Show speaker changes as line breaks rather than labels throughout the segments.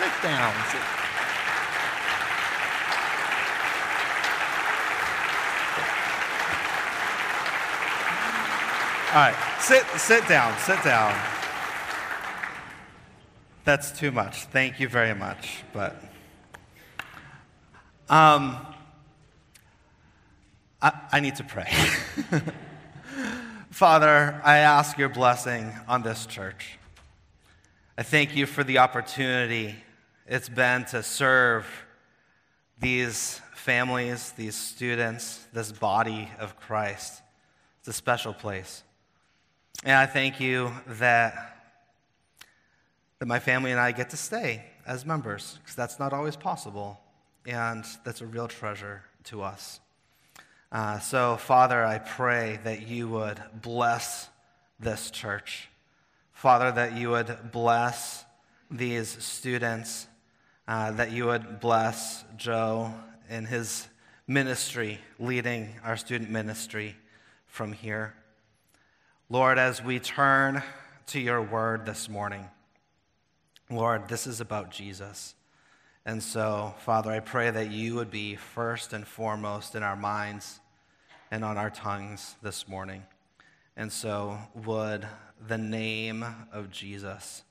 sit down. Sit. All right, sit, sit down, sit down. That's too much. Thank you very much. But um, I, I need to pray. Father, I ask your blessing on this church. I thank you for the opportunity it's been to serve these families, these students, this body of Christ. It's a special place. And I thank you that, that my family and I get to stay as members, because that's not always possible. And that's a real treasure to us. Uh, so, Father, I pray that you would bless this church. Father, that you would bless these students, uh, that you would bless Joe in his ministry, leading our student ministry from here. Lord, as we turn to your word this morning, Lord, this is about Jesus. And so, Father, I pray that you would be first and foremost in our minds and on our tongues this morning. And so, would the name of Jesus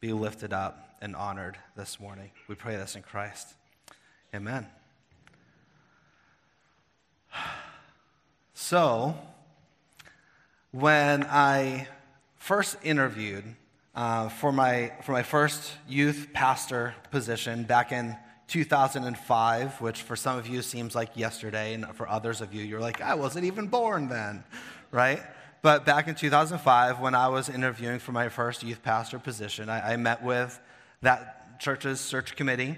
be lifted up and honored this morning? We pray this in Christ. Amen. So, when I first interviewed uh, for, my, for my first youth pastor position back in 2005, which for some of you seems like yesterday, and for others of you, you're like, I wasn't even born then, right? But back in 2005, when I was interviewing for my first youth pastor position, I, I met with that church's search committee.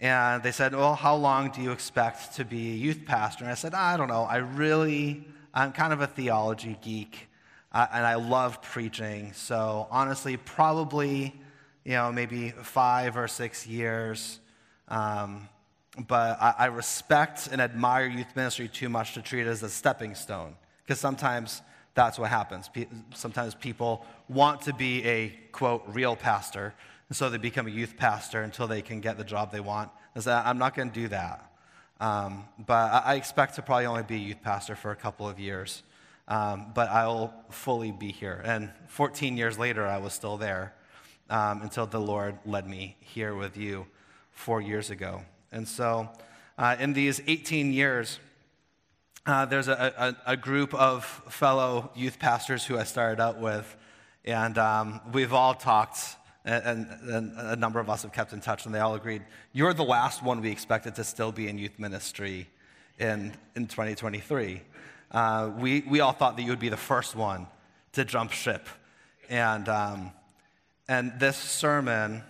And they said, Well, how long do you expect to be a youth pastor? And I said, I don't know. I really I'm kind of a theology geek, uh, and I love preaching. So honestly, probably, you know, maybe five or six years. Um, but I, I, respect and admire youth ministry too much to treat it as a stepping stone, because sometimes that's what happens. sometimes people want to be a quote real pastor, and so they become a youth pastor until they can get the job they want. I'm not going to do that. Um, but I expect to probably only be a youth pastor for a couple of years. Um, but I'll fully be here. And 14 years later, I was still there um, until the Lord led me here with you four years ago. And so, uh, in these 18 years, uh, there's a, a, a, group of fellow youth pastors who I started out with, and um, we've all talked and, and, a number of us have kept in touch, and they all agreed, You're the last one we expected to still be in youth ministry in, in 2023. Uh, we, we all thought that you would be the first one to jump ship. And, um, and this sermon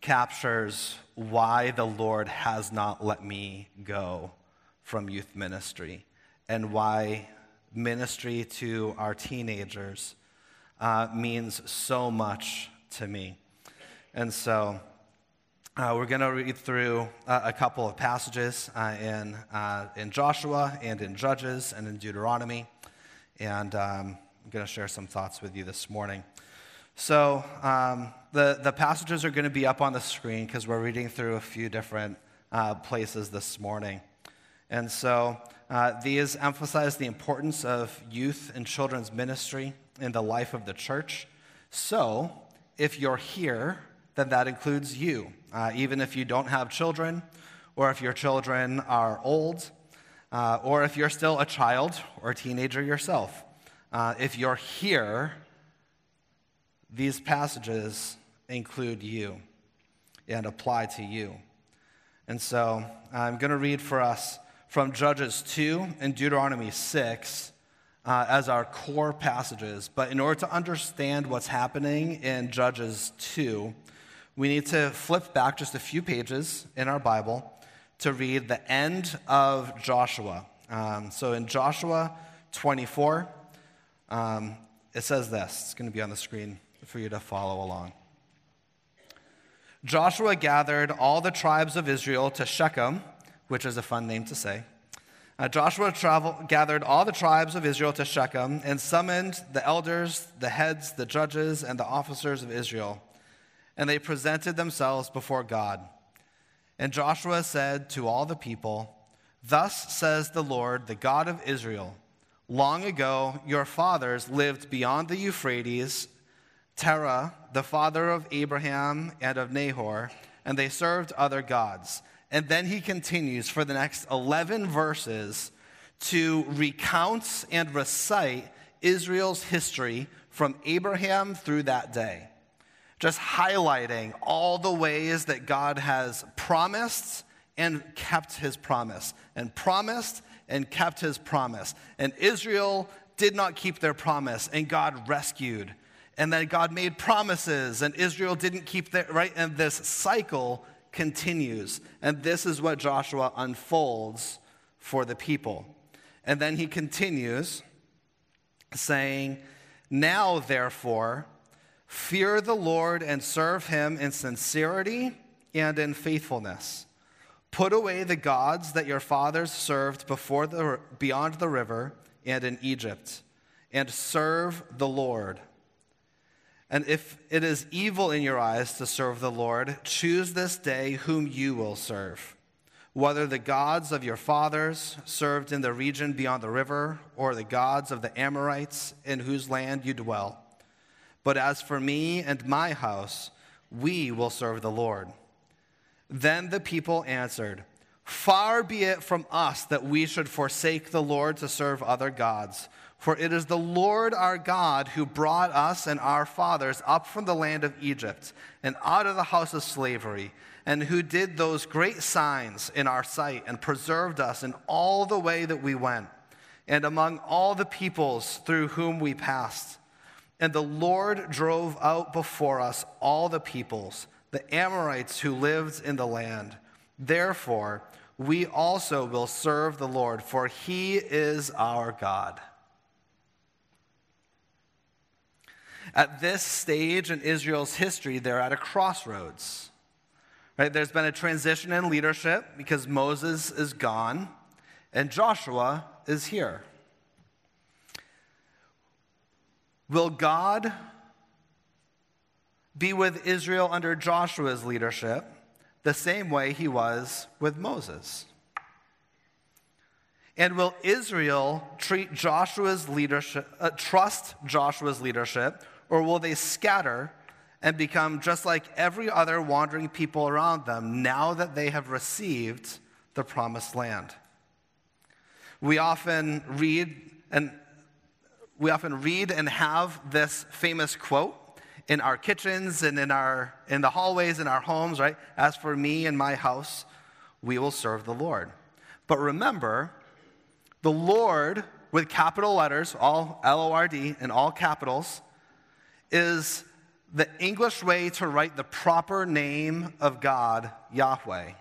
captures why the Lord has not let me go from youth ministry and why ministry to our teenagers uh, means so much to me. And so uh, we're going to read through uh, a couple of passages uh, in, uh, in Joshua and in Judges and in Deuteronomy. And um, I'm going to share some thoughts with you this morning. So um, the, the passages are going to be up on the screen because we're reading through a few different uh, places this morning. And so these emphasize the importance of youth and children's ministry in the life of the church. So if you're here, then that includes you. Uh, even if you don't have children, or if your children are old, uh, or if you're still a child or a teenager yourself. Uh, if you're here, these passages include you and apply to you. And so I'm going to read for us from Judges 2 and Deuteronomy 6 uh, as our core passages. But in order to understand what's happening in Judges 2, we need to flip back just a few pages in our Bible to read the end of Joshua. Um, so in Joshua 24, um, it says this. It's going to be on the screen for you to follow along. Joshua gathered all the tribes of Israel to Shechem, which is a fun name to say. Uh, Joshua travel, gathered all the tribes of Israel to Shechem and summoned the elders, the heads, the judges, and the officers of Israel. And they presented themselves before God. And Joshua said to all the people, Thus says the Lord, the God of Israel Long ago, your fathers lived beyond the Euphrates, Terah, the father of Abraham and of Nahor, and they served other gods. And then he continues for the next 11 verses to recount and recite Israel's history from Abraham through that day just highlighting all the ways that God has promised and kept his promise, and promised and kept his promise. And Israel did not keep their promise, and God rescued. And then God made promises, and Israel didn't keep their, right? And this cycle continues. And this is what Joshua unfolds for the people. And then he continues saying, Now, therefore, Fear the Lord and serve him in sincerity and in faithfulness. Put away the gods that your fathers served before the, beyond the river and in Egypt, and serve the Lord. And if it is evil in your eyes to serve the Lord, choose this day whom you will serve, whether the gods of your fathers served in the region beyond the river, or the gods of the Amorites in whose land you dwell. But as for me and my house, we will serve the Lord. Then the people answered, Far be it from us that we should forsake the Lord to serve other gods. For it is the Lord our God who brought us and our fathers up from the land of Egypt and out of the house of slavery, and who did those great signs in our sight and preserved us in all the way that we went, and among all the peoples through whom we passed. And the Lord drove out before us all the peoples, the Amorites who lived in the land. Therefore, we also will serve the Lord, for he is our God. At this stage in Israel's history, they're at a crossroads. Right? There's been a transition in leadership because Moses is gone and Joshua is here. Will God be with Israel under Joshua's leadership the same way he was with Moses? And will Israel treat Joshua's leadership, uh, trust Joshua's leadership, or will they scatter and become just like every other wandering people around them now that they have received the promised land? We often read, and we often read and have this famous quote in our kitchens and in, our, in the hallways in our homes, right? As for me and my house, we will serve the Lord. But remember, the Lord with capital letters, all L O R D in all capitals, is the English way to write the proper name of God, Yahweh.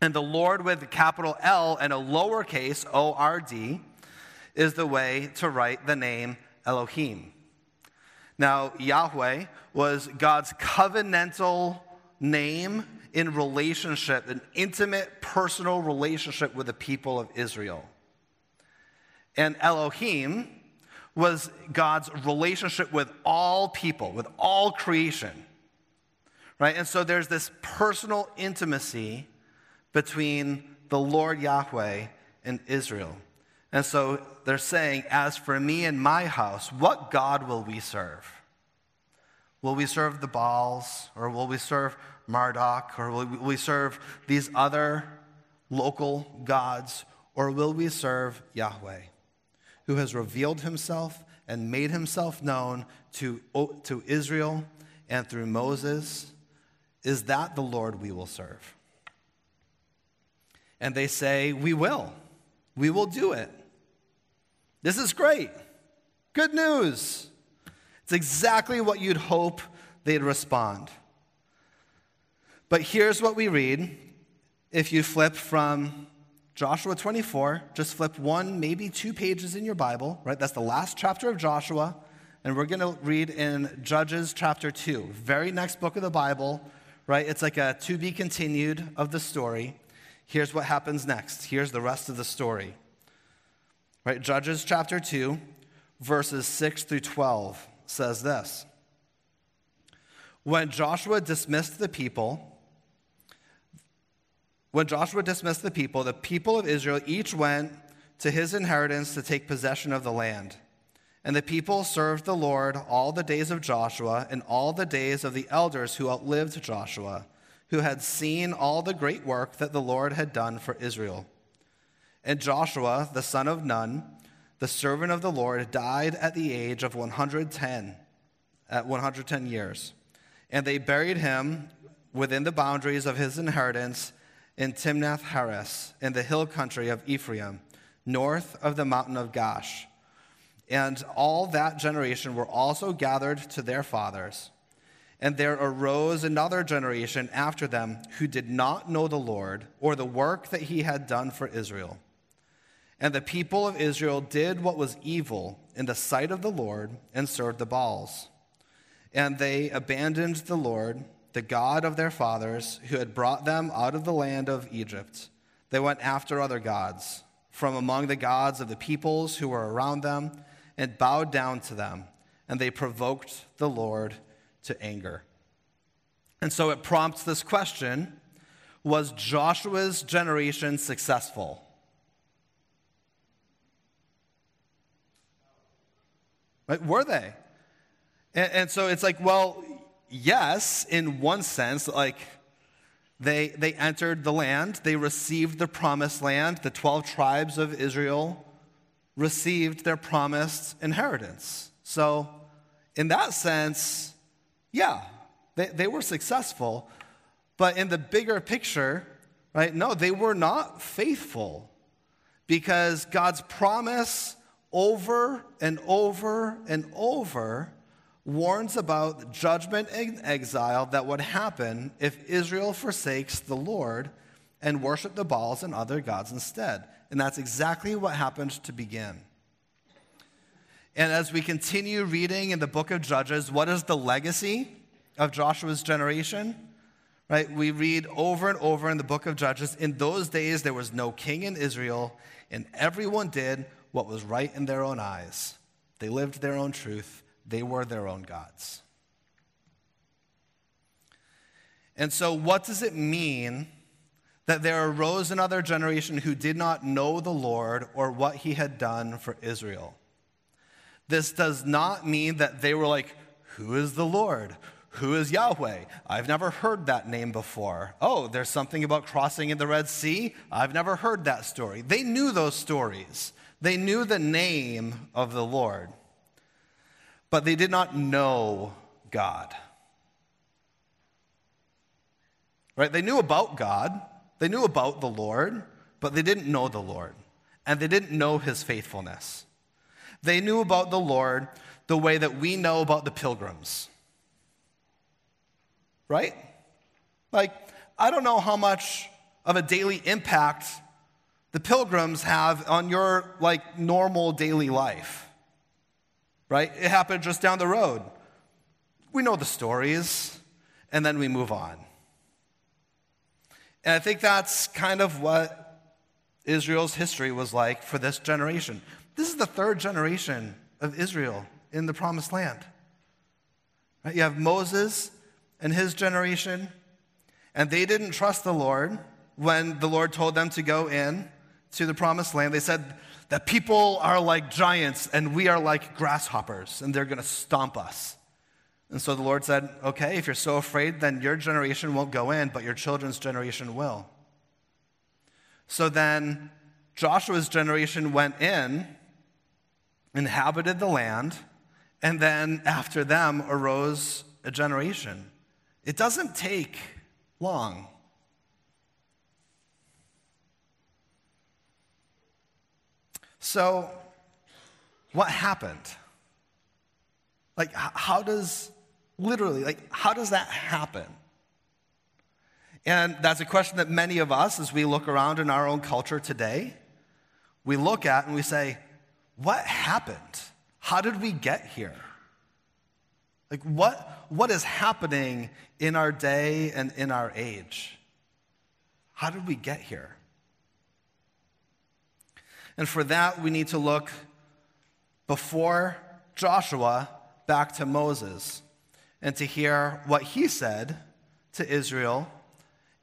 And the Lord with capital L and a lowercase O R D is the way to write the name Elohim. Now, Yahweh was God's covenantal name in relationship, an intimate personal relationship with the people of Israel. And Elohim was God's relationship with all people, with all creation. Right? And so there's this personal intimacy between the Lord Yahweh and Israel. And so they're saying, As for me and my house, what God will we serve? Will we serve the Baals, or will we serve Marduk, or will we serve these other local gods, or will we serve Yahweh, who has revealed himself and made himself known to, to Israel and through Moses? Is that the Lord we will serve? And they say, We will. We will do it. This is great. Good news. It's exactly what you'd hope they'd respond. But here's what we read if you flip from Joshua 24, just flip one, maybe two pages in your Bible, right? That's the last chapter of Joshua. And we're going to read in Judges chapter 2, very next book of the Bible, right? It's like a to be continued of the story. Here's what happens next. Here's the rest of the story. Right? Judges chapter 2, verses 6 through 12 says this When Joshua dismissed the people, when Joshua dismissed the people, the people of Israel each went to his inheritance to take possession of the land. And the people served the Lord all the days of Joshua and all the days of the elders who outlived Joshua, who had seen all the great work that the Lord had done for Israel. And Joshua, the son of Nun, the servant of the Lord, died at the age of 110, at 110 years. And they buried him within the boundaries of his inheritance in Timnath Heres, in the hill country of Ephraim, north of the mountain of Gaash. And all that generation were also gathered to their fathers. And there arose another generation after them who did not know the Lord or the work that he had done for Israel. And the people of Israel did what was evil in the sight of the Lord and served the Baals. And they abandoned the Lord, the God of their fathers, who had brought them out of the land of Egypt. They went after other gods from among the gods of the peoples who were around them and bowed down to them, and they provoked the Lord to anger. And so it prompts this question Was Joshua's generation successful? Right? Were they? And, and so it's like, well, yes, in one sense, like they, they entered the land, they received the promised land, the 12 tribes of Israel received their promised inheritance. So, in that sense, yeah, they, they were successful. But in the bigger picture, right, no, they were not faithful because God's promise over and over and over warns about judgment and exile that would happen if Israel forsakes the Lord and worship the Baals and other gods instead. And that's exactly what happened to begin. And as we continue reading in the book of Judges, what is the legacy of Joshua's generation? Right? We read over and over in the book of Judges in those days there was no king in Israel, and everyone did what was right in their own eyes. They lived their own truth, they were their own gods. And so, what does it mean that there arose another generation who did not know the Lord or what he had done for Israel? This does not mean that they were like, Who is the Lord? Who is Yahweh? I've never heard that name before. Oh, there's something about crossing in the Red Sea? I've never heard that story. They knew those stories. They knew the name of the Lord, but they did not know God. Right? They knew about God, they knew about the Lord, but they didn't know the Lord, and they didn't know his faithfulness. They knew about the Lord the way that we know about the pilgrims. Right? Like, I don't know how much of a daily impact the pilgrims have on your like normal daily life. Right? It happened just down the road. We know the stories and then we move on. And I think that's kind of what Israel's history was like for this generation. This is the third generation of Israel in the promised land. Right? You have Moses and his generation, and they didn't trust the Lord when the Lord told them to go in to the promised land, they said The people are like giants and we are like grasshoppers and they're going to stomp us. And so the Lord said, Okay, if you're so afraid, then your generation won't go in, but your children's generation will. So then Joshua's generation went in, inhabited the land, and then after them arose a generation. It doesn't take long. So, what happened? Like, how does, literally, like, how does that happen? And that's a question that many of us, as we look around in our own culture today, we look at and we say, what happened? How did we get here? Like, what, what is happening in our day and in our age? How did we get here? And for that, we need to look before Joshua back to Moses. and to hear what he said to Israel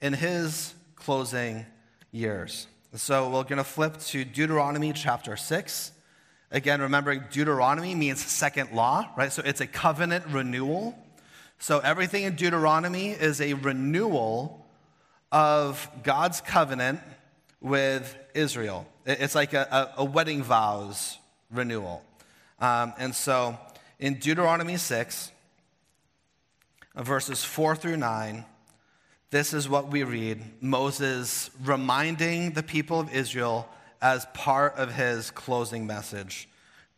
in his closing years. So we're going to flip to Deuteronomy chapter 6. Again, remembering Deuteronomy means second law, right? So it's a covenant renewal. So everything in Deuteronomy is a renewal of God's covenant with Israel. It's like a, a, a wedding vows renewal. Um, and so in Deuteronomy 6, verses 4 through 9, this is what we read Moses reminding the people of Israel as part of his closing message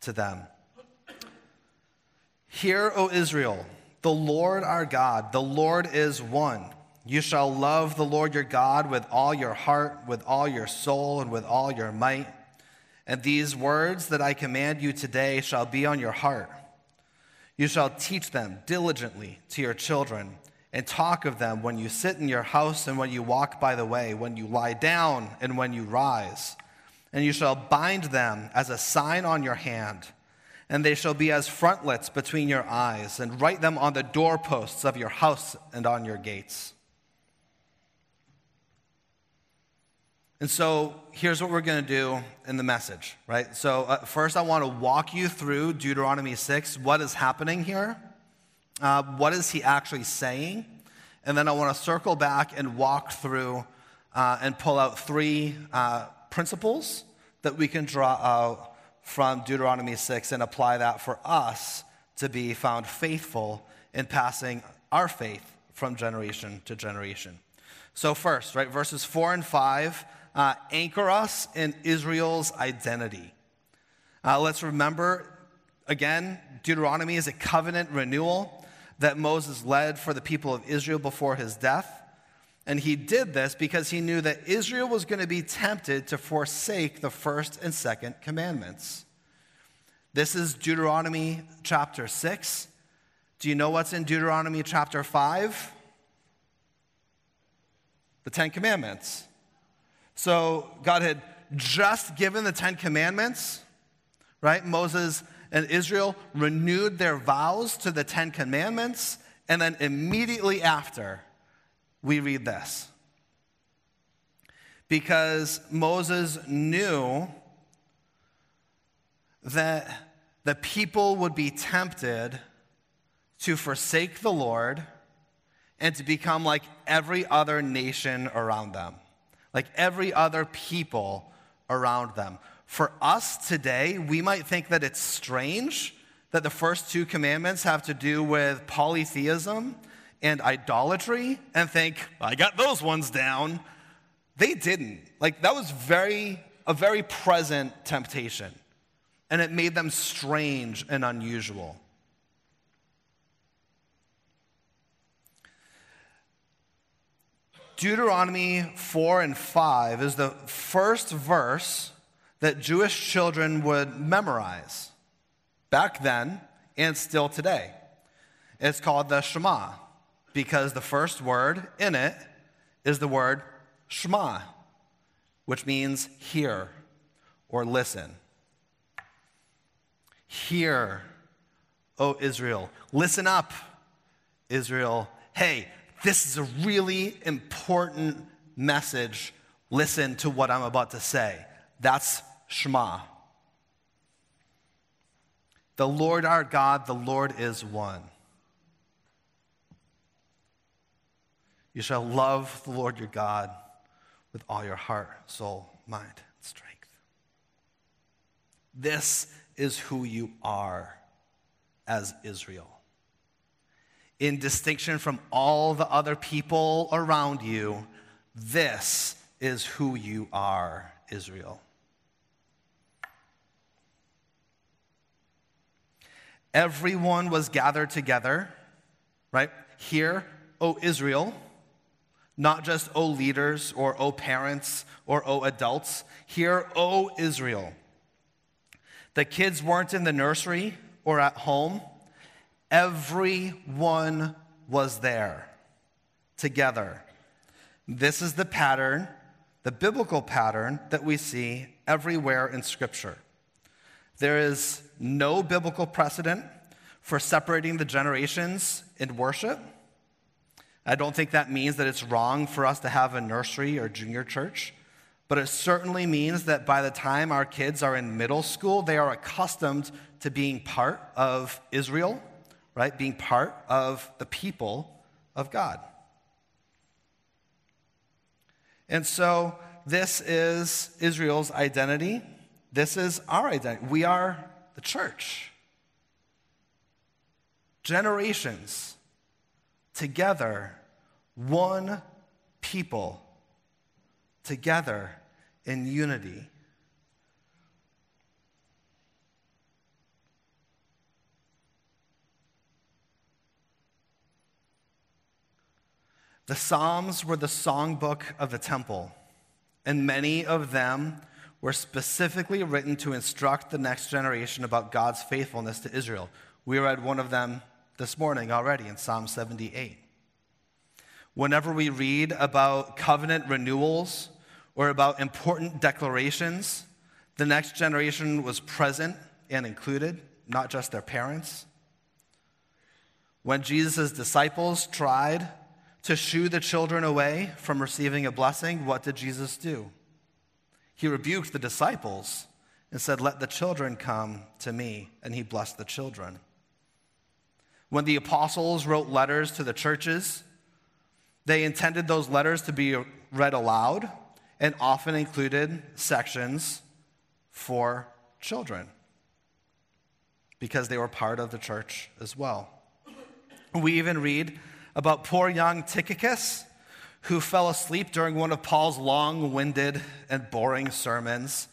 to them. Hear, O Israel, the Lord our God, the Lord is one. You shall love the Lord your God with all your heart, with all your soul, and with all your might. And these words that I command you today shall be on your heart. You shall teach them diligently to your children, and talk of them when you sit in your house and when you walk by the way, when you lie down and when you rise. And you shall bind them as a sign on your hand, and they shall be as frontlets between your eyes, and write them on the doorposts of your house and on your gates. And so here's what we're going to do in the message, right? So, uh, first, I want to walk you through Deuteronomy 6. What is happening here? Uh, what is he actually saying? And then I want to circle back and walk through uh, and pull out three uh, principles that we can draw out from Deuteronomy 6 and apply that for us to be found faithful in passing our faith from generation to generation. So, first, right, verses 4 and 5 uh, anchor us in Israel's identity. Uh, let's remember, again, Deuteronomy is a covenant renewal that Moses led for the people of Israel before his death. And he did this because he knew that Israel was going to be tempted to forsake the first and second commandments. This is Deuteronomy chapter 6. Do you know what's in Deuteronomy chapter 5? The Ten Commandments. So God had just given the Ten Commandments, right? Moses and Israel renewed their vows to the Ten Commandments, and then immediately after, we read this. Because Moses knew that the people would be tempted to forsake the Lord and to become like every other nation around them like every other people around them. For us today, we might think that it's strange that the first two commandments have to do with polytheism and idolatry and think, I got those ones down. They didn't. Like that was very a very present temptation. And it made them strange and unusual. Deuteronomy 4 and 5 is the first verse that Jewish children would memorize back then and still today. It's called the Shema because the first word in it is the word Shema, which means hear or listen. Hear, O Israel. Listen up, Israel. Hey, this is a really important message. Listen to what I'm about to say. That's Shema. The Lord our God, the Lord is one. You shall love the Lord your God with all your heart, soul, mind, and strength. This is who you are as Israel in distinction from all the other people around you, this is who you are, Israel. Everyone was gathered together, right? Hear, O Israel, not just O leaders or O parents or O adults. Hear, O Israel. The kids weren't in the nursery or at home. Everyone was there together. This is the pattern, the biblical pattern that we see everywhere in Scripture. There is no biblical precedent for separating the generations in worship. I don't think that means that it's wrong for us to have a nursery or junior church, but it certainly means that by the time our kids are in middle school, they are accustomed to being part of Israel, right? Being part of the people of God. And so this is Israel's identity. This is our identity. We are the church. Generations together, one people together in unity. The Psalms were the songbook of the temple, and many of them were specifically written to instruct the next generation about God's faithfulness to Israel. We read one of them this morning already in Psalm 78. Whenever we read about covenant renewals or about important declarations, the next generation was present and included, not just their parents. When Jesus' disciples tried to shoo the children away from receiving a blessing, what did Jesus do? He rebuked the disciples and said, Let the children come to me, and he blessed the children. When the apostles wrote letters to the churches, they intended those letters to be read aloud and often included sections for children because they were part of the church as well. We even read about poor young Tychicus who fell asleep during one of Paul's long winded and boring sermons.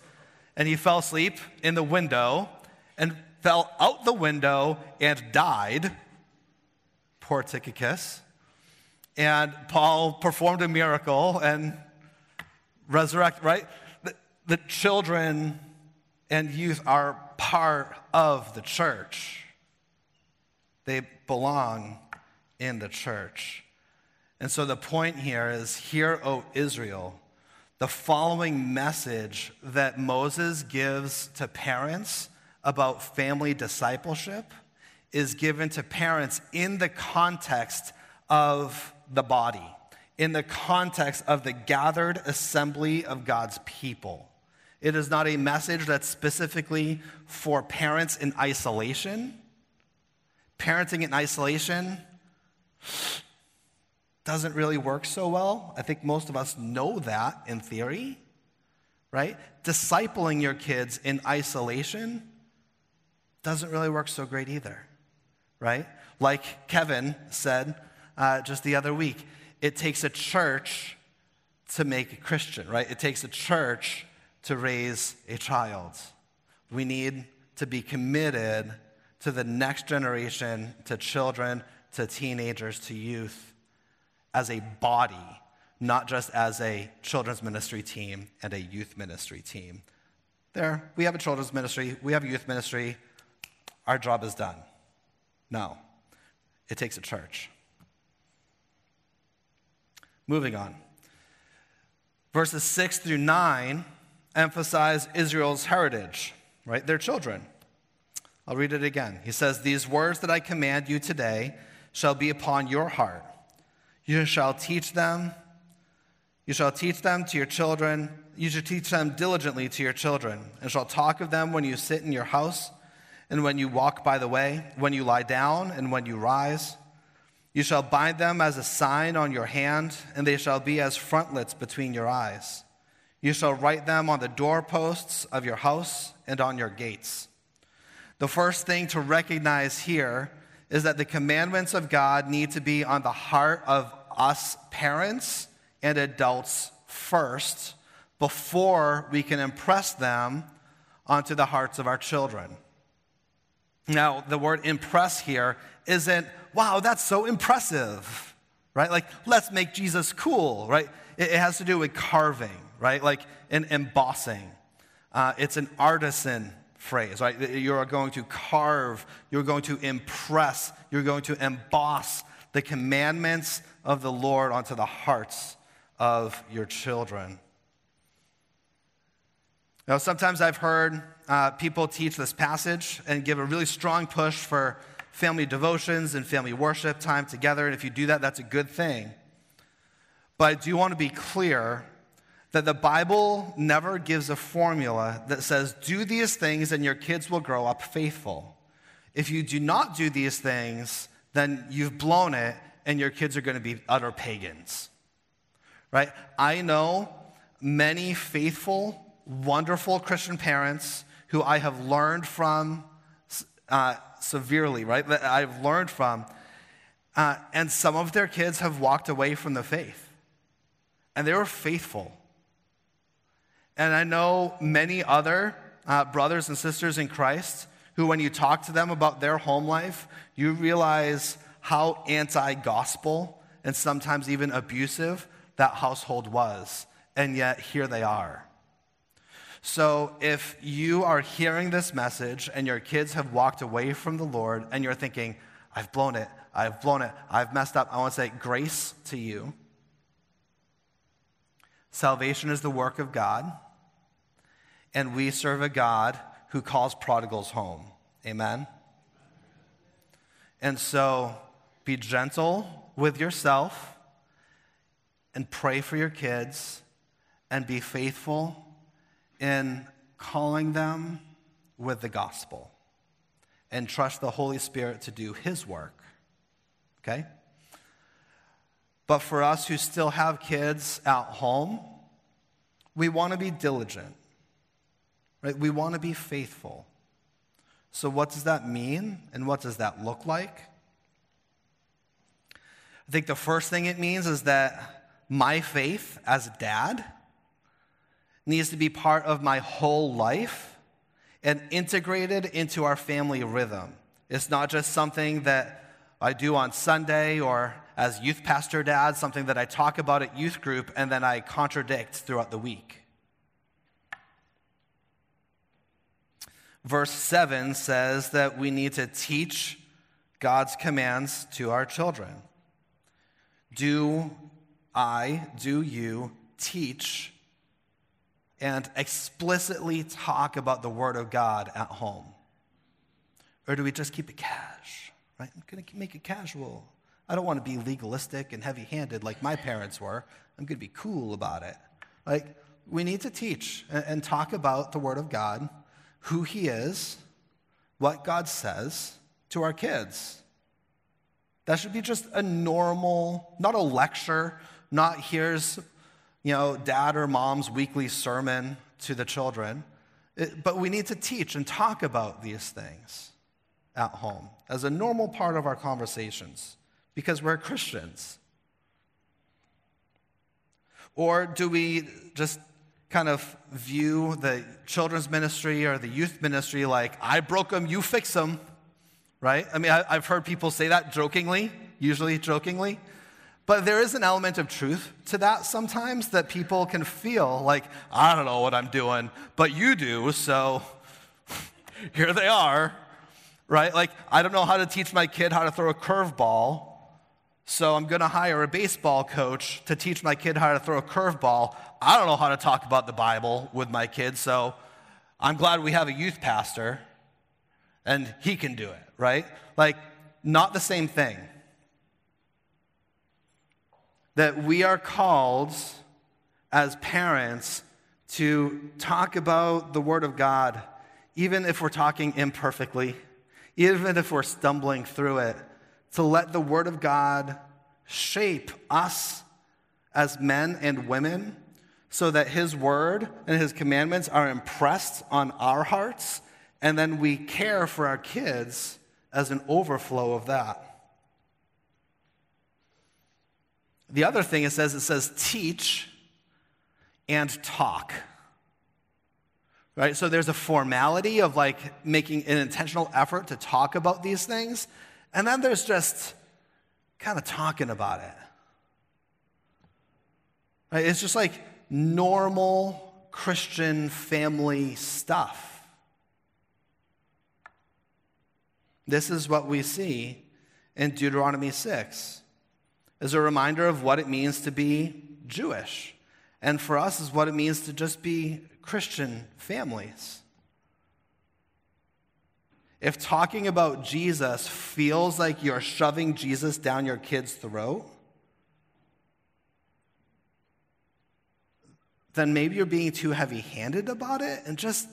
And he fell asleep in the window and fell out the window and died. Poor Tychicus. And Paul performed a miracle and resurrected, right? The, the children and youth are part of the church, they belong in the church. And so the point here is Hear, O Israel, the following message that Moses gives to parents about family discipleship is given to parents in the context of the body, in the context of the gathered assembly of God's people. It is not a message that's specifically for parents in isolation. Parenting in isolation doesn't really work so well. I think most of us know that in theory, right? Discipling your kids in isolation doesn't really work so great either, right? Like Kevin said uh, just the other week, it takes a church to make a Christian, right? It takes a church to raise a child. We need to be committed to the next generation, to children, to teenagers, to youth as a body, not just as a children's ministry team and a youth ministry team. There, we have a children's ministry, we have a youth ministry, our job is done. No, it takes a church. Moving on. Verses 6 through 9 emphasize Israel's heritage, right? Their children. I'll read it again. He says, These words that I command you today shall be upon your heart. You shall teach them, you shall teach them to your children, you shall teach them diligently to your children, and shall talk of them when you sit in your house, and when you walk by the way, when you lie down, and when you rise. You shall bind them as a sign on your hand, and they shall be as frontlets between your eyes. You shall write them on the doorposts of your house and on your gates. The first thing to recognize here is that the commandments of God need to be on the heart of us parents and adults first before we can impress them onto the hearts of our children. Now, the word impress here isn't, wow, that's so impressive, right? Like, let's make Jesus cool, right? It, has to do with carving, right? Like, in embossing. Uh, it's an artisan phrase, right? You're going to carve, you're going to impress, you're going to emboss the commandments of the Lord onto the hearts of your children. Now, sometimes I've heard uh, people teach this passage and give a really strong push for family devotions and family worship time together. And if you do that, that's a good thing. But I do want to be clear that the Bible never gives a formula that says, do these things and your kids will grow up faithful. If you do not do these things, then you've blown it and your kids are going to be utter pagans. Right? I know many faithful, wonderful Christian parents who I have learned from uh, severely, right? That I've learned from. Uh, and some of their kids have walked away from the faith. And they were faithful. And I know many other uh, brothers and sisters in Christ who, when you talk to them about their home life, you realize how anti gospel and sometimes even abusive that household was. And yet, here they are. So, if you are hearing this message and your kids have walked away from the Lord and you're thinking, I've blown it, I've blown it, I've messed up, I want to say grace to you. Salvation is the work of God, and we serve a God who calls prodigals home. Amen? And so be gentle with yourself and pray for your kids and be faithful in calling them with the gospel and trust the Holy Spirit to do his work. Okay? But for us who still have kids at home, we want to be diligent. Right? We want to be faithful. So, what does that mean and what does that look like? I think the first thing it means is that my faith as a dad needs to be part of my whole life and integrated into our family rhythm. It's not just something that I do on Sunday or as youth pastor dad, something that I talk about at youth group and then I contradict throughout the week. verse 7 says that we need to teach God's commands to our children. Do I, do you teach and explicitly talk about the Word of God at home? Or do we just keep it cash? Right? I'm going to make it casual. I don't want to be legalistic and heavy handed like my parents were. I'm going to be cool about it. Like, we need to teach and talk about the Word of God who He is, what God says to our kids. That should be just a normal, not a lecture, not here's, you know, dad or mom's weekly sermon to the children. It, but we need to teach and talk about these things at home as a normal part of our conversations because we're Christians. Or do we just kind of view the children's ministry or the youth ministry like, I broke them, you fix them, right? I mean, I, have heard people say that jokingly, usually jokingly. But there is an element of truth to that sometimes that people can feel like, I don't know what I'm doing, but you do, so here they are, right? Like, I don't know how to teach my kid how to throw a curveball, so I'm to hire a baseball coach to teach my kid how to throw a curveball. I don't know how to talk about the Bible with my kids, so I'm glad we have a youth pastor and he can do it, right? Like, not the same thing. That we are called as parents to talk about the Word of God, even if we're talking imperfectly, even if we're stumbling through it to let the Word of God shape us as men and women so that His Word and His commandments are impressed on our hearts, and then we care for our kids as an overflow of that. The other thing it says, it says teach and talk. Right? So there's a formality of like making an intentional effort to talk about these things. And then there's just kind of talking about it. Right? It's just like normal Christian family stuff. This is what we see in Deuteronomy 6 as a reminder of what it means to be Jewish. And for us is what it means to just be Christian families. if talking about Jesus feels like you're shoving Jesus down your kid's throat, then maybe you're being too heavy handed about it and just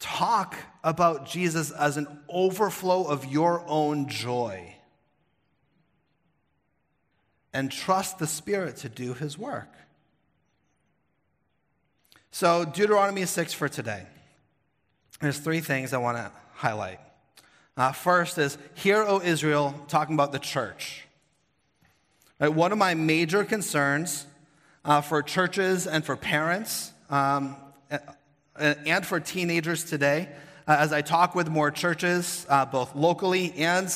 talk about Jesus as an overflow of your own joy. And trust the Spirit to do his work. So, Deuteronomy 6 for today. There's three things I want to highlight. Uh, first is, Hear, O Israel, talking about the church. Right, one of my major concerns uh, for churches and for parents um, and for teenagers today, uh, as I talk with more churches, uh, both locally and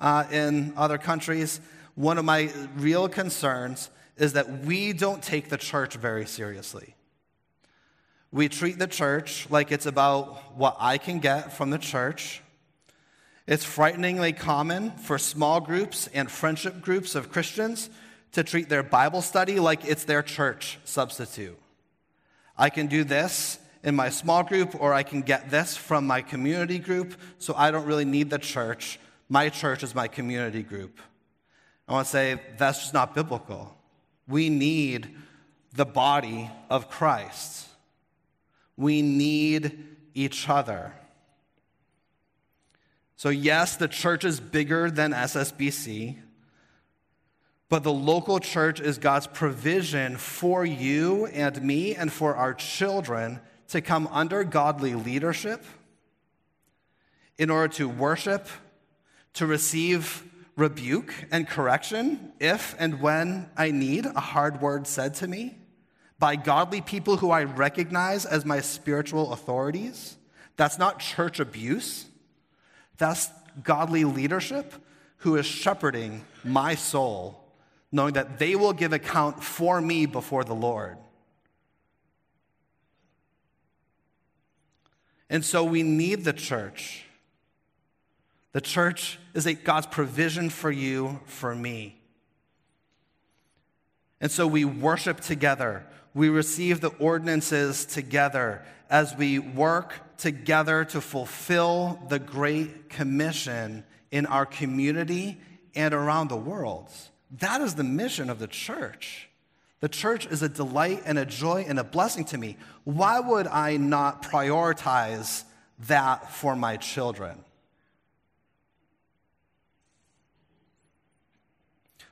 uh, in other countries, one of my real concerns is that we don't take the church very seriously. We treat the church like it's about what I can get from the church. It's frighteningly common for small groups and friendship groups of Christians to treat their Bible study like it's their church substitute. I can do this in my small group, or I can get this from my community group, so I don't really need the church. My church is my community group. I want to say that's just not biblical. We need the body of Christ. We need each other. So, yes, the church is bigger than SSBC, but the local church is God's provision for you and me and for our children to come under godly leadership in order to worship, to receive rebuke and correction if and when I need a hard word said to me by godly people who I recognize as my spiritual authorities. That's not church abuse. That's godly leadership who is shepherding my soul, knowing that they will give account for me before the Lord. And so we need the church. The church is a, God's provision for you, for me. And so we worship together we receive the ordinances together as we work together to fulfill the Great Commission in our community and around the world. That is the mission of the church. The church is a delight and a joy and a blessing to me. Why would I not prioritize that for my children?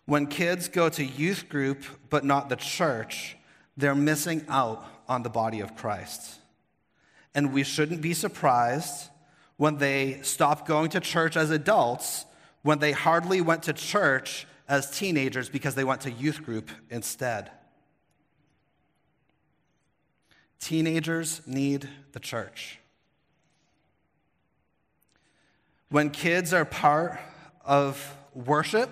When kids go to youth group but not the church, they're missing out on the body of Christ. And we shouldn't be surprised when they stop going to church as adults, when they hardly went to church as teenagers because they went to youth group instead. Teenagers need the church. When kids are part of worship,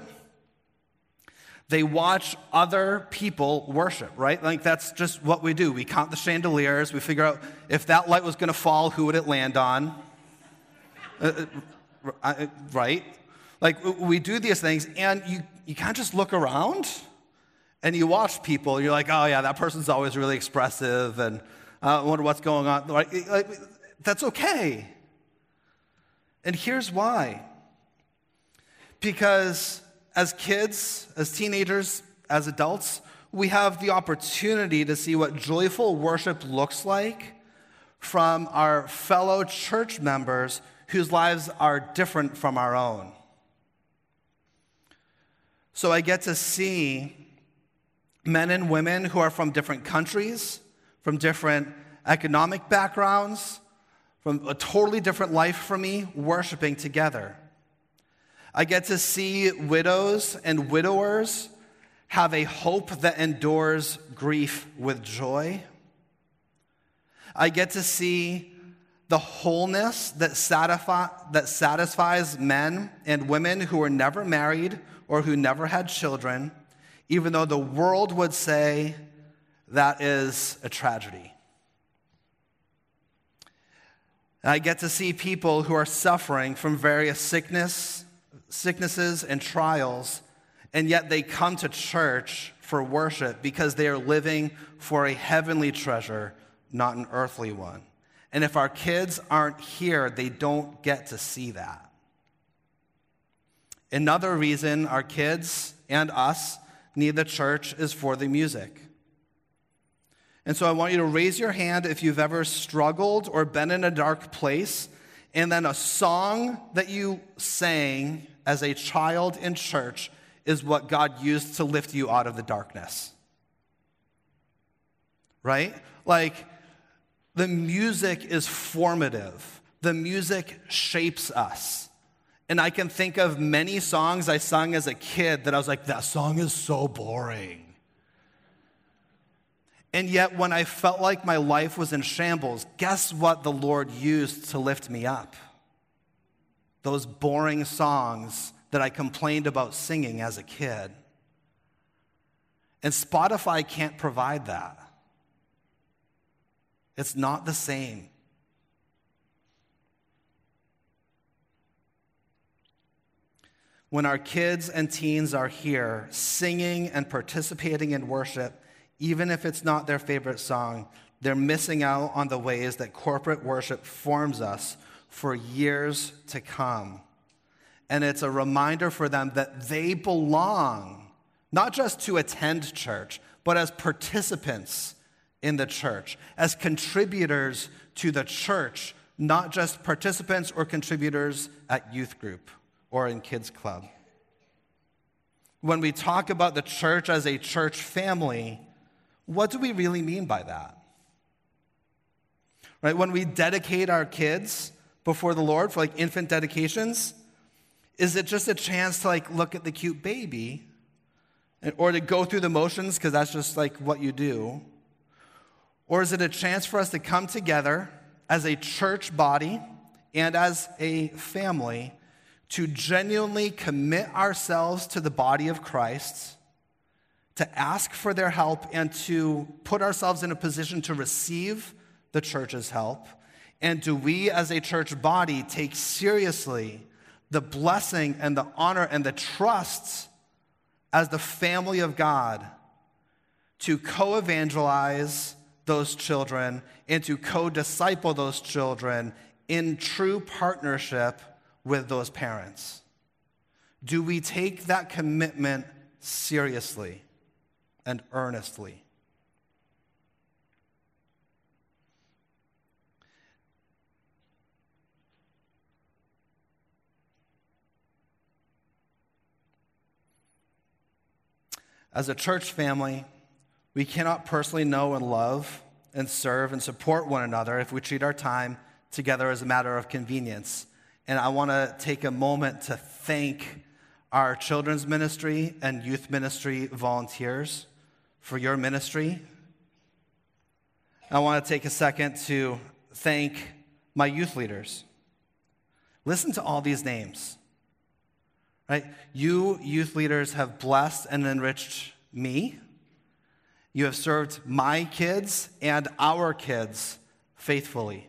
they watch other people worship, right? Like that's just what we do. We count the chandeliers, we figure out if that light was going to fall, who would it land on? Uh, uh, uh, right? Like we do these things, and you, you can't just look around and you watch people. You're like, oh, yeah, that person's always really expressive, and uh, I wonder what's going on. Like, like, that's okay. And here's why because as kids, as teenagers, as adults, we have the opportunity to see what joyful worship looks like from our fellow church members whose lives are different from our own. So I get to see men and women who are from different countries, from different economic backgrounds, from a totally different life from me, worshiping together. I get to see widows and widowers have a hope that endures grief with joy. I get to see the wholeness that, that satisfies men and women who were never married or who never had children, even though the world would say that is a tragedy. I get to see people who are suffering from various sickness sicknesses, and trials, and yet they come to church for worship because they are living for a heavenly treasure, not an earthly one. And if our kids aren't here, they don't get to see that. Another reason our kids and us need the church is for the music. And so I want you to raise your hand if you've ever struggled or been in a dark place, and then a song that you sang as a child in church is what God used to lift you out of the darkness. Right? Like, the music is formative, the music shapes us. And I can think of many songs I sung as a kid that I was like, that song is so boring. And yet, when I felt like my life was in shambles, guess what the Lord used to lift me up? Those boring songs that I complained about singing as a kid. And Spotify can't provide that. It's not the same. When our kids and teens are here singing and participating in worship, even if it's not their favorite song, they're missing out on the ways that corporate worship forms us for years to come. And it's a reminder for them that they belong, not just to attend church, but as participants in the church, as contributors to the church, not just participants or contributors at youth group or in kids' club. When we talk about the church as a church family, what do we really mean by that? Right? When we dedicate our kids before the Lord for like infant dedications, is it just a chance to like look at the cute baby or to go through the motions because that's just like what you do? Or is it a chance for us to come together as a church body and as a family to genuinely commit ourselves to the body of Christ? to ask for their help and to put ourselves in a position to receive the church's help? And do we as a church body take seriously the blessing and the honor and the trust as the family of God to co evangelize those children and to co disciple those children in true partnership with those parents? Do we take that commitment seriously? and earnestly. As a church family, we cannot personally know and love and serve and support one another if we treat our time together as a matter of convenience. And I want to take a moment to thank our children's ministry and youth ministry volunteers for your ministry. I want to take a second to thank my youth leaders. Listen to all these names. Right? You youth leaders have blessed and enriched me. You have served my kids and our kids faithfully.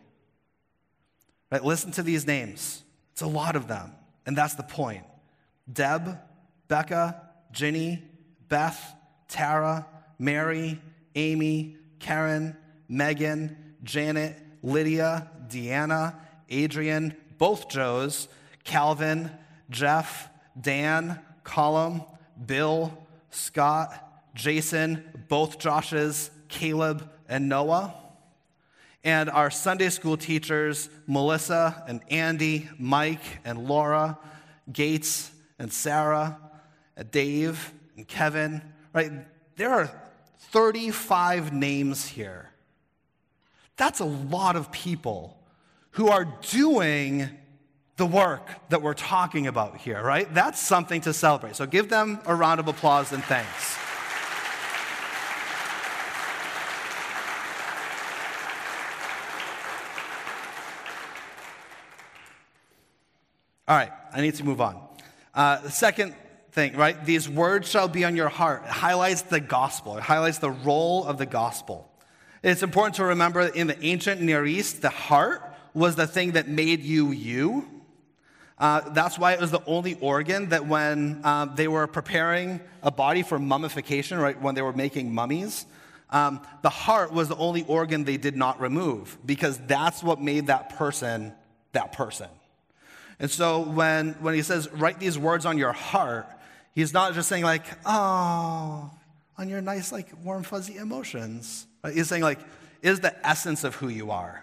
Right? Listen to these names. It's a lot of them, and that's the point. Deb, Becca, Ginny, Beth, Tara, Mary, Amy, Karen, Megan, Janet, Lydia, Deanna, Adrian, both Joes, Calvin, Jeff, Dan, Colum, Bill, Scott, Jason, both Joshes, Caleb, and Noah. And our Sunday school teachers, Melissa and Andy, Mike and Laura, Gates and Sarah, Dave and Kevin, right? There are 35 names here. That's a lot of people who are doing the work that we're talking about here, right? That's something to celebrate. So give them a round of applause and thanks. All right, I need to move on. Uh, the second thing, right? These words shall be on your heart. It highlights the gospel, it highlights the role of the gospel. It's important to remember in the ancient Near East, the heart was the thing that made you you. Uh, that's why it was the only organ that when uh, they were preparing a body for mummification, right, when they were making mummies, um, the heart was the only organ they did not remove because that's what made that person that person. And so when, when he says, write these words on your heart, he's not just saying, like, oh, on your nice, like, warm, fuzzy emotions. He's saying, like, is the essence of who you are.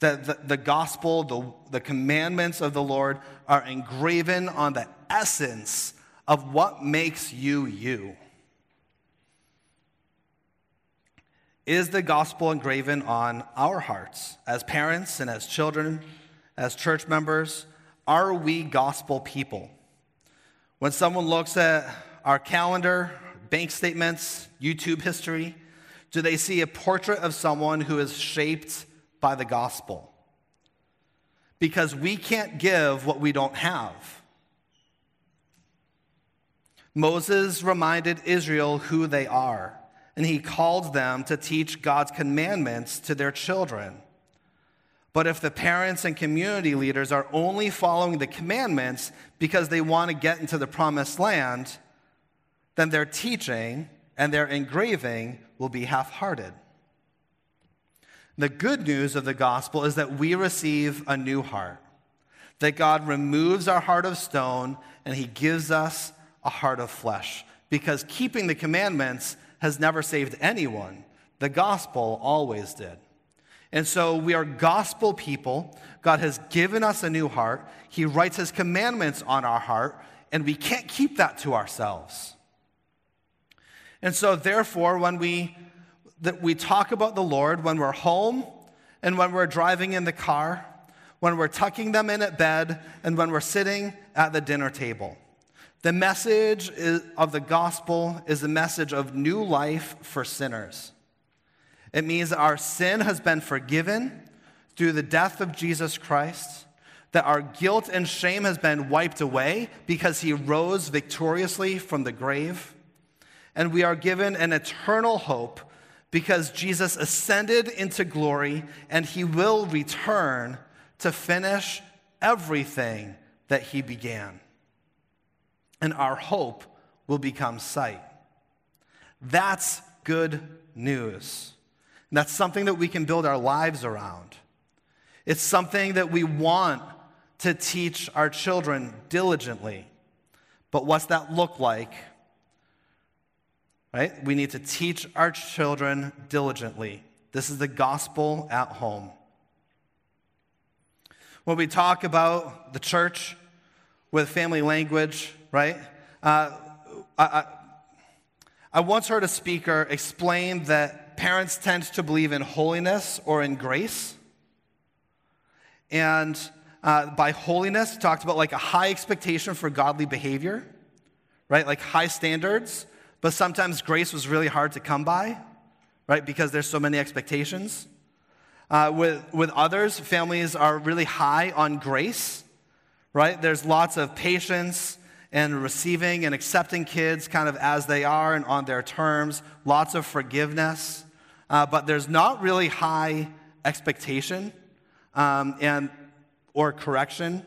That the, the gospel, the, the commandments of the Lord are engraven on the essence of what makes you you. Is the gospel engraven on our hearts as parents and as children, as church members? Are we gospel people? When someone looks at our calendar, bank statements, YouTube history, do they see a portrait of someone who is shaped by the gospel? Because we can't give what we don't have. Moses reminded Israel who they are and he called them to teach God's commandments to their children. But if the parents and community leaders are only following the commandments because they want to get into the promised land, then their teaching and their engraving will be half hearted. The good news of the gospel is that we receive a new heart, that God removes our heart of stone and he gives us a heart of flesh. Because keeping the commandments has never saved anyone. The gospel always did. And so we are gospel people. God has given us a new heart. He writes his commandments on our heart, and we can't keep that to ourselves. And so therefore, when we that we talk about the Lord when we're home and when we're driving in the car, when we're tucking them in at bed, and when we're sitting at the dinner table. The message of the gospel is a message of new life for sinners. It means our sin has been forgiven through the death of Jesus Christ, that our guilt and shame has been wiped away because he rose victoriously from the grave, and we are given an eternal hope because Jesus ascended into glory and he will return to finish everything that he began and our hope will become sight. That's good news. And that's something that we can build our lives around. It's something that we want to teach our children diligently. But what's that look like? Right? We need to teach our children diligently. This is the gospel at home. When we talk about the church with family language, right? Uh, I, I, I once heard a speaker explain that parents tend to believe in holiness or in grace. And uh, by holiness, talked about like a high expectation for godly behavior, right? Like high standards. But sometimes grace was really hard to come by, right? Because there's so many expectations. Uh, with, with others, families are really high on grace, right? There's lots of patience and receiving and accepting kids kind of as they are and on their terms, lots of forgiveness, uh, but there's not really high expectation um, and or correction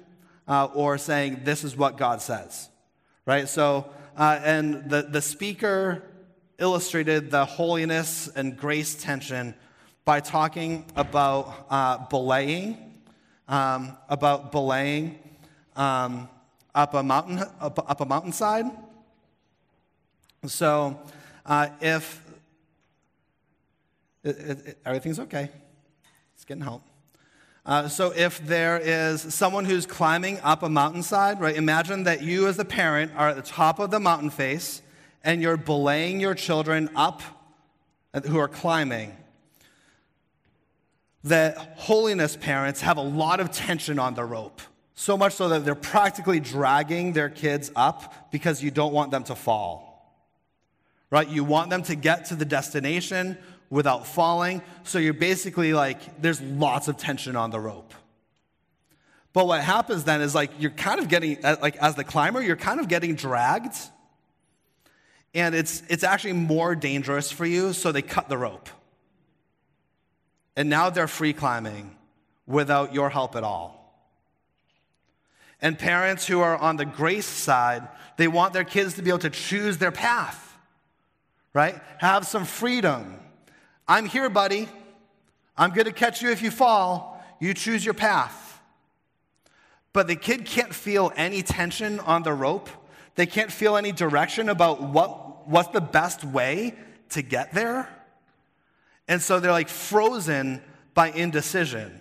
uh, or saying this is what God says, right? So, uh, and the, the speaker illustrated the holiness and grace tension by talking about uh, belaying, um, about belaying. Um, up a mountain, up, up a mountainside. So uh, if it, it, everything's okay, it's getting help. Uh, so if there is someone who's climbing up a mountainside, right? Imagine that you as the parent are at the top of the mountain face and you're belaying your children up who are climbing. That holiness parents have a lot of tension on the rope. So much so that they're practically dragging their kids up because you don't want them to fall. Right? You want them to get to the destination without falling. So you're basically like, there's lots of tension on the rope. But what happens then is like, you're kind of getting, like, as the climber, you're kind of getting dragged. And it's, it's actually more dangerous for you, so they cut the rope. And now they're free climbing without your help at all. And parents who are on the grace side, they want their kids to be able to choose their path, right? Have some freedom. I'm here, buddy. I'm going to catch you if you fall. You choose your path. But the kid can't feel any tension on the rope. They can't feel any direction about what, what's the best way to get there. And so they're like frozen by indecision.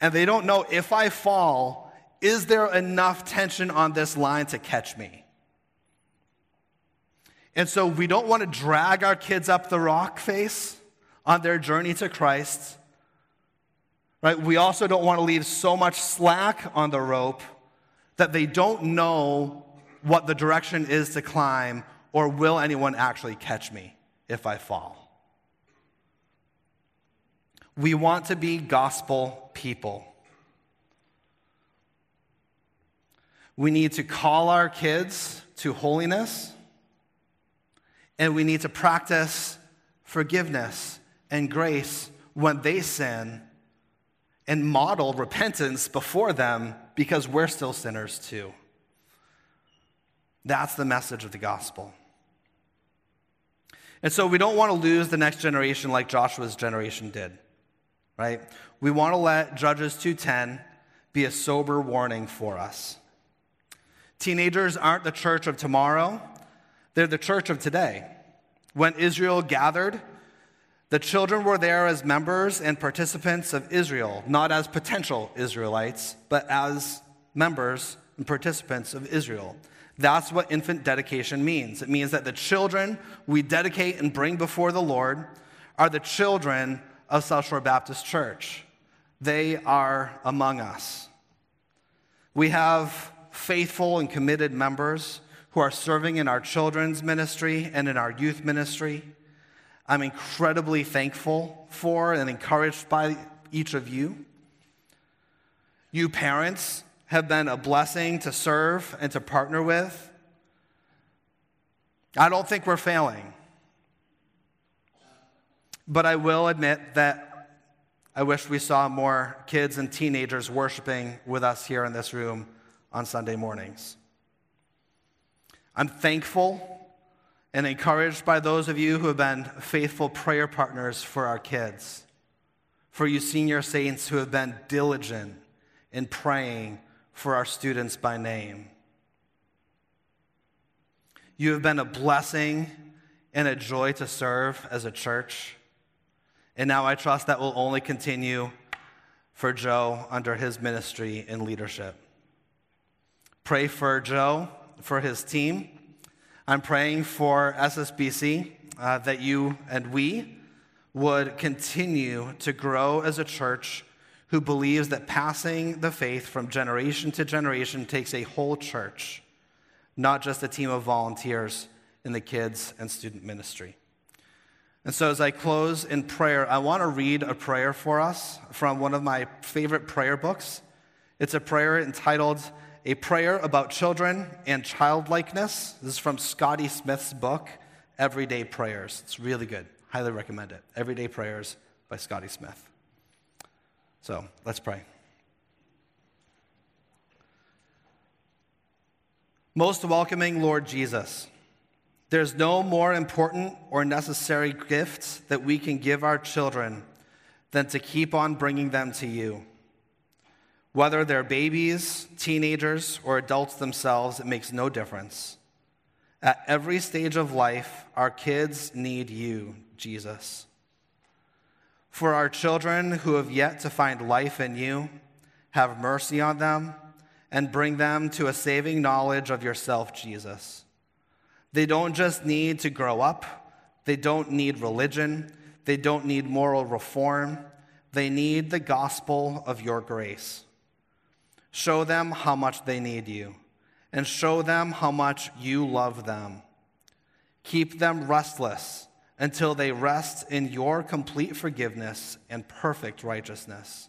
And they don't know if I fall, is there enough tension on this line to catch me? And so we don't want to drag our kids up the rock face on their journey to Christ. Right? We also don't want to leave so much slack on the rope that they don't know what the direction is to climb or will anyone actually catch me if I fall. We want to be gospel people. We need to call our kids to holiness, and we need to practice forgiveness and grace when they sin and model repentance before them because we're still sinners too. That's the message of the gospel. And so we don't want to lose the next generation like Joshua's generation did, right? We want to let Judges 2:10 be a sober warning for us. Teenagers aren't the church of tomorrow, they're the church of today. When Israel gathered, the children were there as members and participants of Israel, not as potential Israelites, but as members and participants of Israel. That's what infant dedication means. It means that the children we dedicate and bring before the Lord are the children of South Shore Baptist Church. They are among us. We have faithful and committed members who are serving in our children's ministry and in our youth ministry. I'm incredibly thankful for and encouraged by each of you. You parents have been a blessing to serve and to partner with. I don't think we're failing. But I will admit that I wish we saw more kids and teenagers worshiping with us here in this room on Sunday mornings. I'm thankful and encouraged by those of you who have been faithful prayer partners for our kids, for you senior saints who have been diligent in praying for our students by name. You have been a blessing and a joy to serve as a church. And now I trust that will only continue for Joe under his ministry and leadership. Pray for Joe, for his team. I'm praying for SSBC uh, that you and we would continue to grow as a church who believes that passing the faith from generation to generation takes a whole church, not just a team of volunteers in the kids and student ministry. And so, as I close in prayer, I want to read a prayer for us from one of my favorite prayer books. It's a prayer entitled a prayer about children and childlikeness. This is from Scotty Smith's book, Everyday Prayers. It's really good. Highly recommend it. Everyday Prayers by Scotty Smith. So let's pray. Most welcoming Lord Jesus, there's no more important or necessary gift that we can give our children than to keep on bringing them to you. Whether they're babies, teenagers, or adults themselves, it makes no difference. At every stage of life, our kids need you, Jesus. For our children who have yet to find life in you, have mercy on them and bring them to a saving knowledge of yourself, Jesus. They don't just need to grow up, they don't need religion, they don't need moral reform, they need the gospel of your grace. Show them how much they need you, and show them how much you love them. Keep them restless until they rest in your complete forgiveness and perfect righteousness.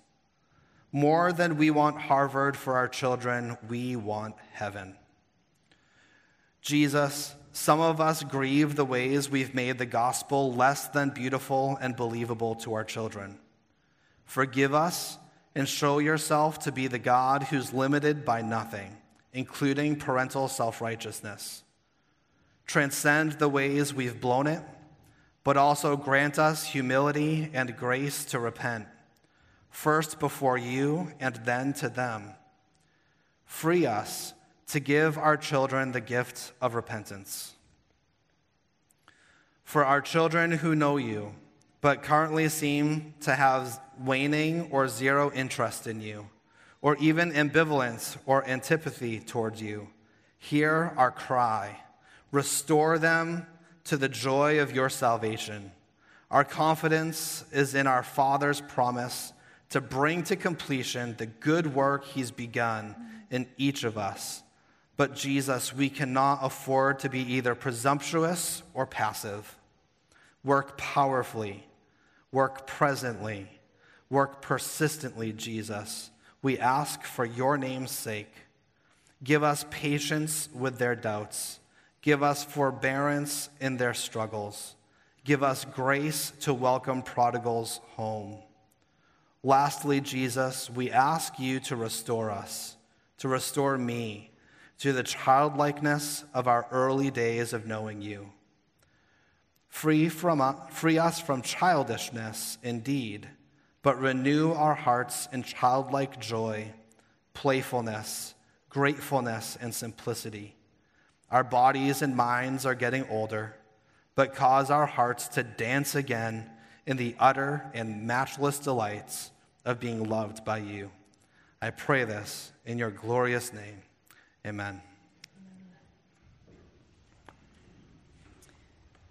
More than we want Harvard for our children, we want heaven. Jesus, some of us grieve the ways we've made the gospel less than beautiful and believable to our children. Forgive us and show yourself to be the God who's limited by nothing, including parental self righteousness. Transcend the ways we've blown it but also grant us humility and grace to repent, first before you and then to them. Free us to give our children the gift of repentance. For our children who know you, but currently seem to have waning or zero interest in you, or even ambivalence or antipathy towards you, hear our cry. Restore them to the joy of your salvation. Our confidence is in our Father's promise to bring to completion the good work He's begun in each of us. But Jesus, we cannot afford to be either presumptuous or passive. Work powerfully, work presently, work persistently, Jesus. We ask for your name's sake. Give us patience with their doubts Give us forbearance in their struggles. Give us grace to welcome prodigals home. Lastly, Jesus, we ask you to restore us, to restore me to the childlikeness of our early days of knowing you. Free, from, free us from childishness, indeed, but renew our hearts in childlike joy, playfulness, gratefulness, and simplicity. Our bodies and minds are getting older, but cause our hearts to dance again in the utter and matchless delights of being loved by you. I pray this in your glorious name. Amen.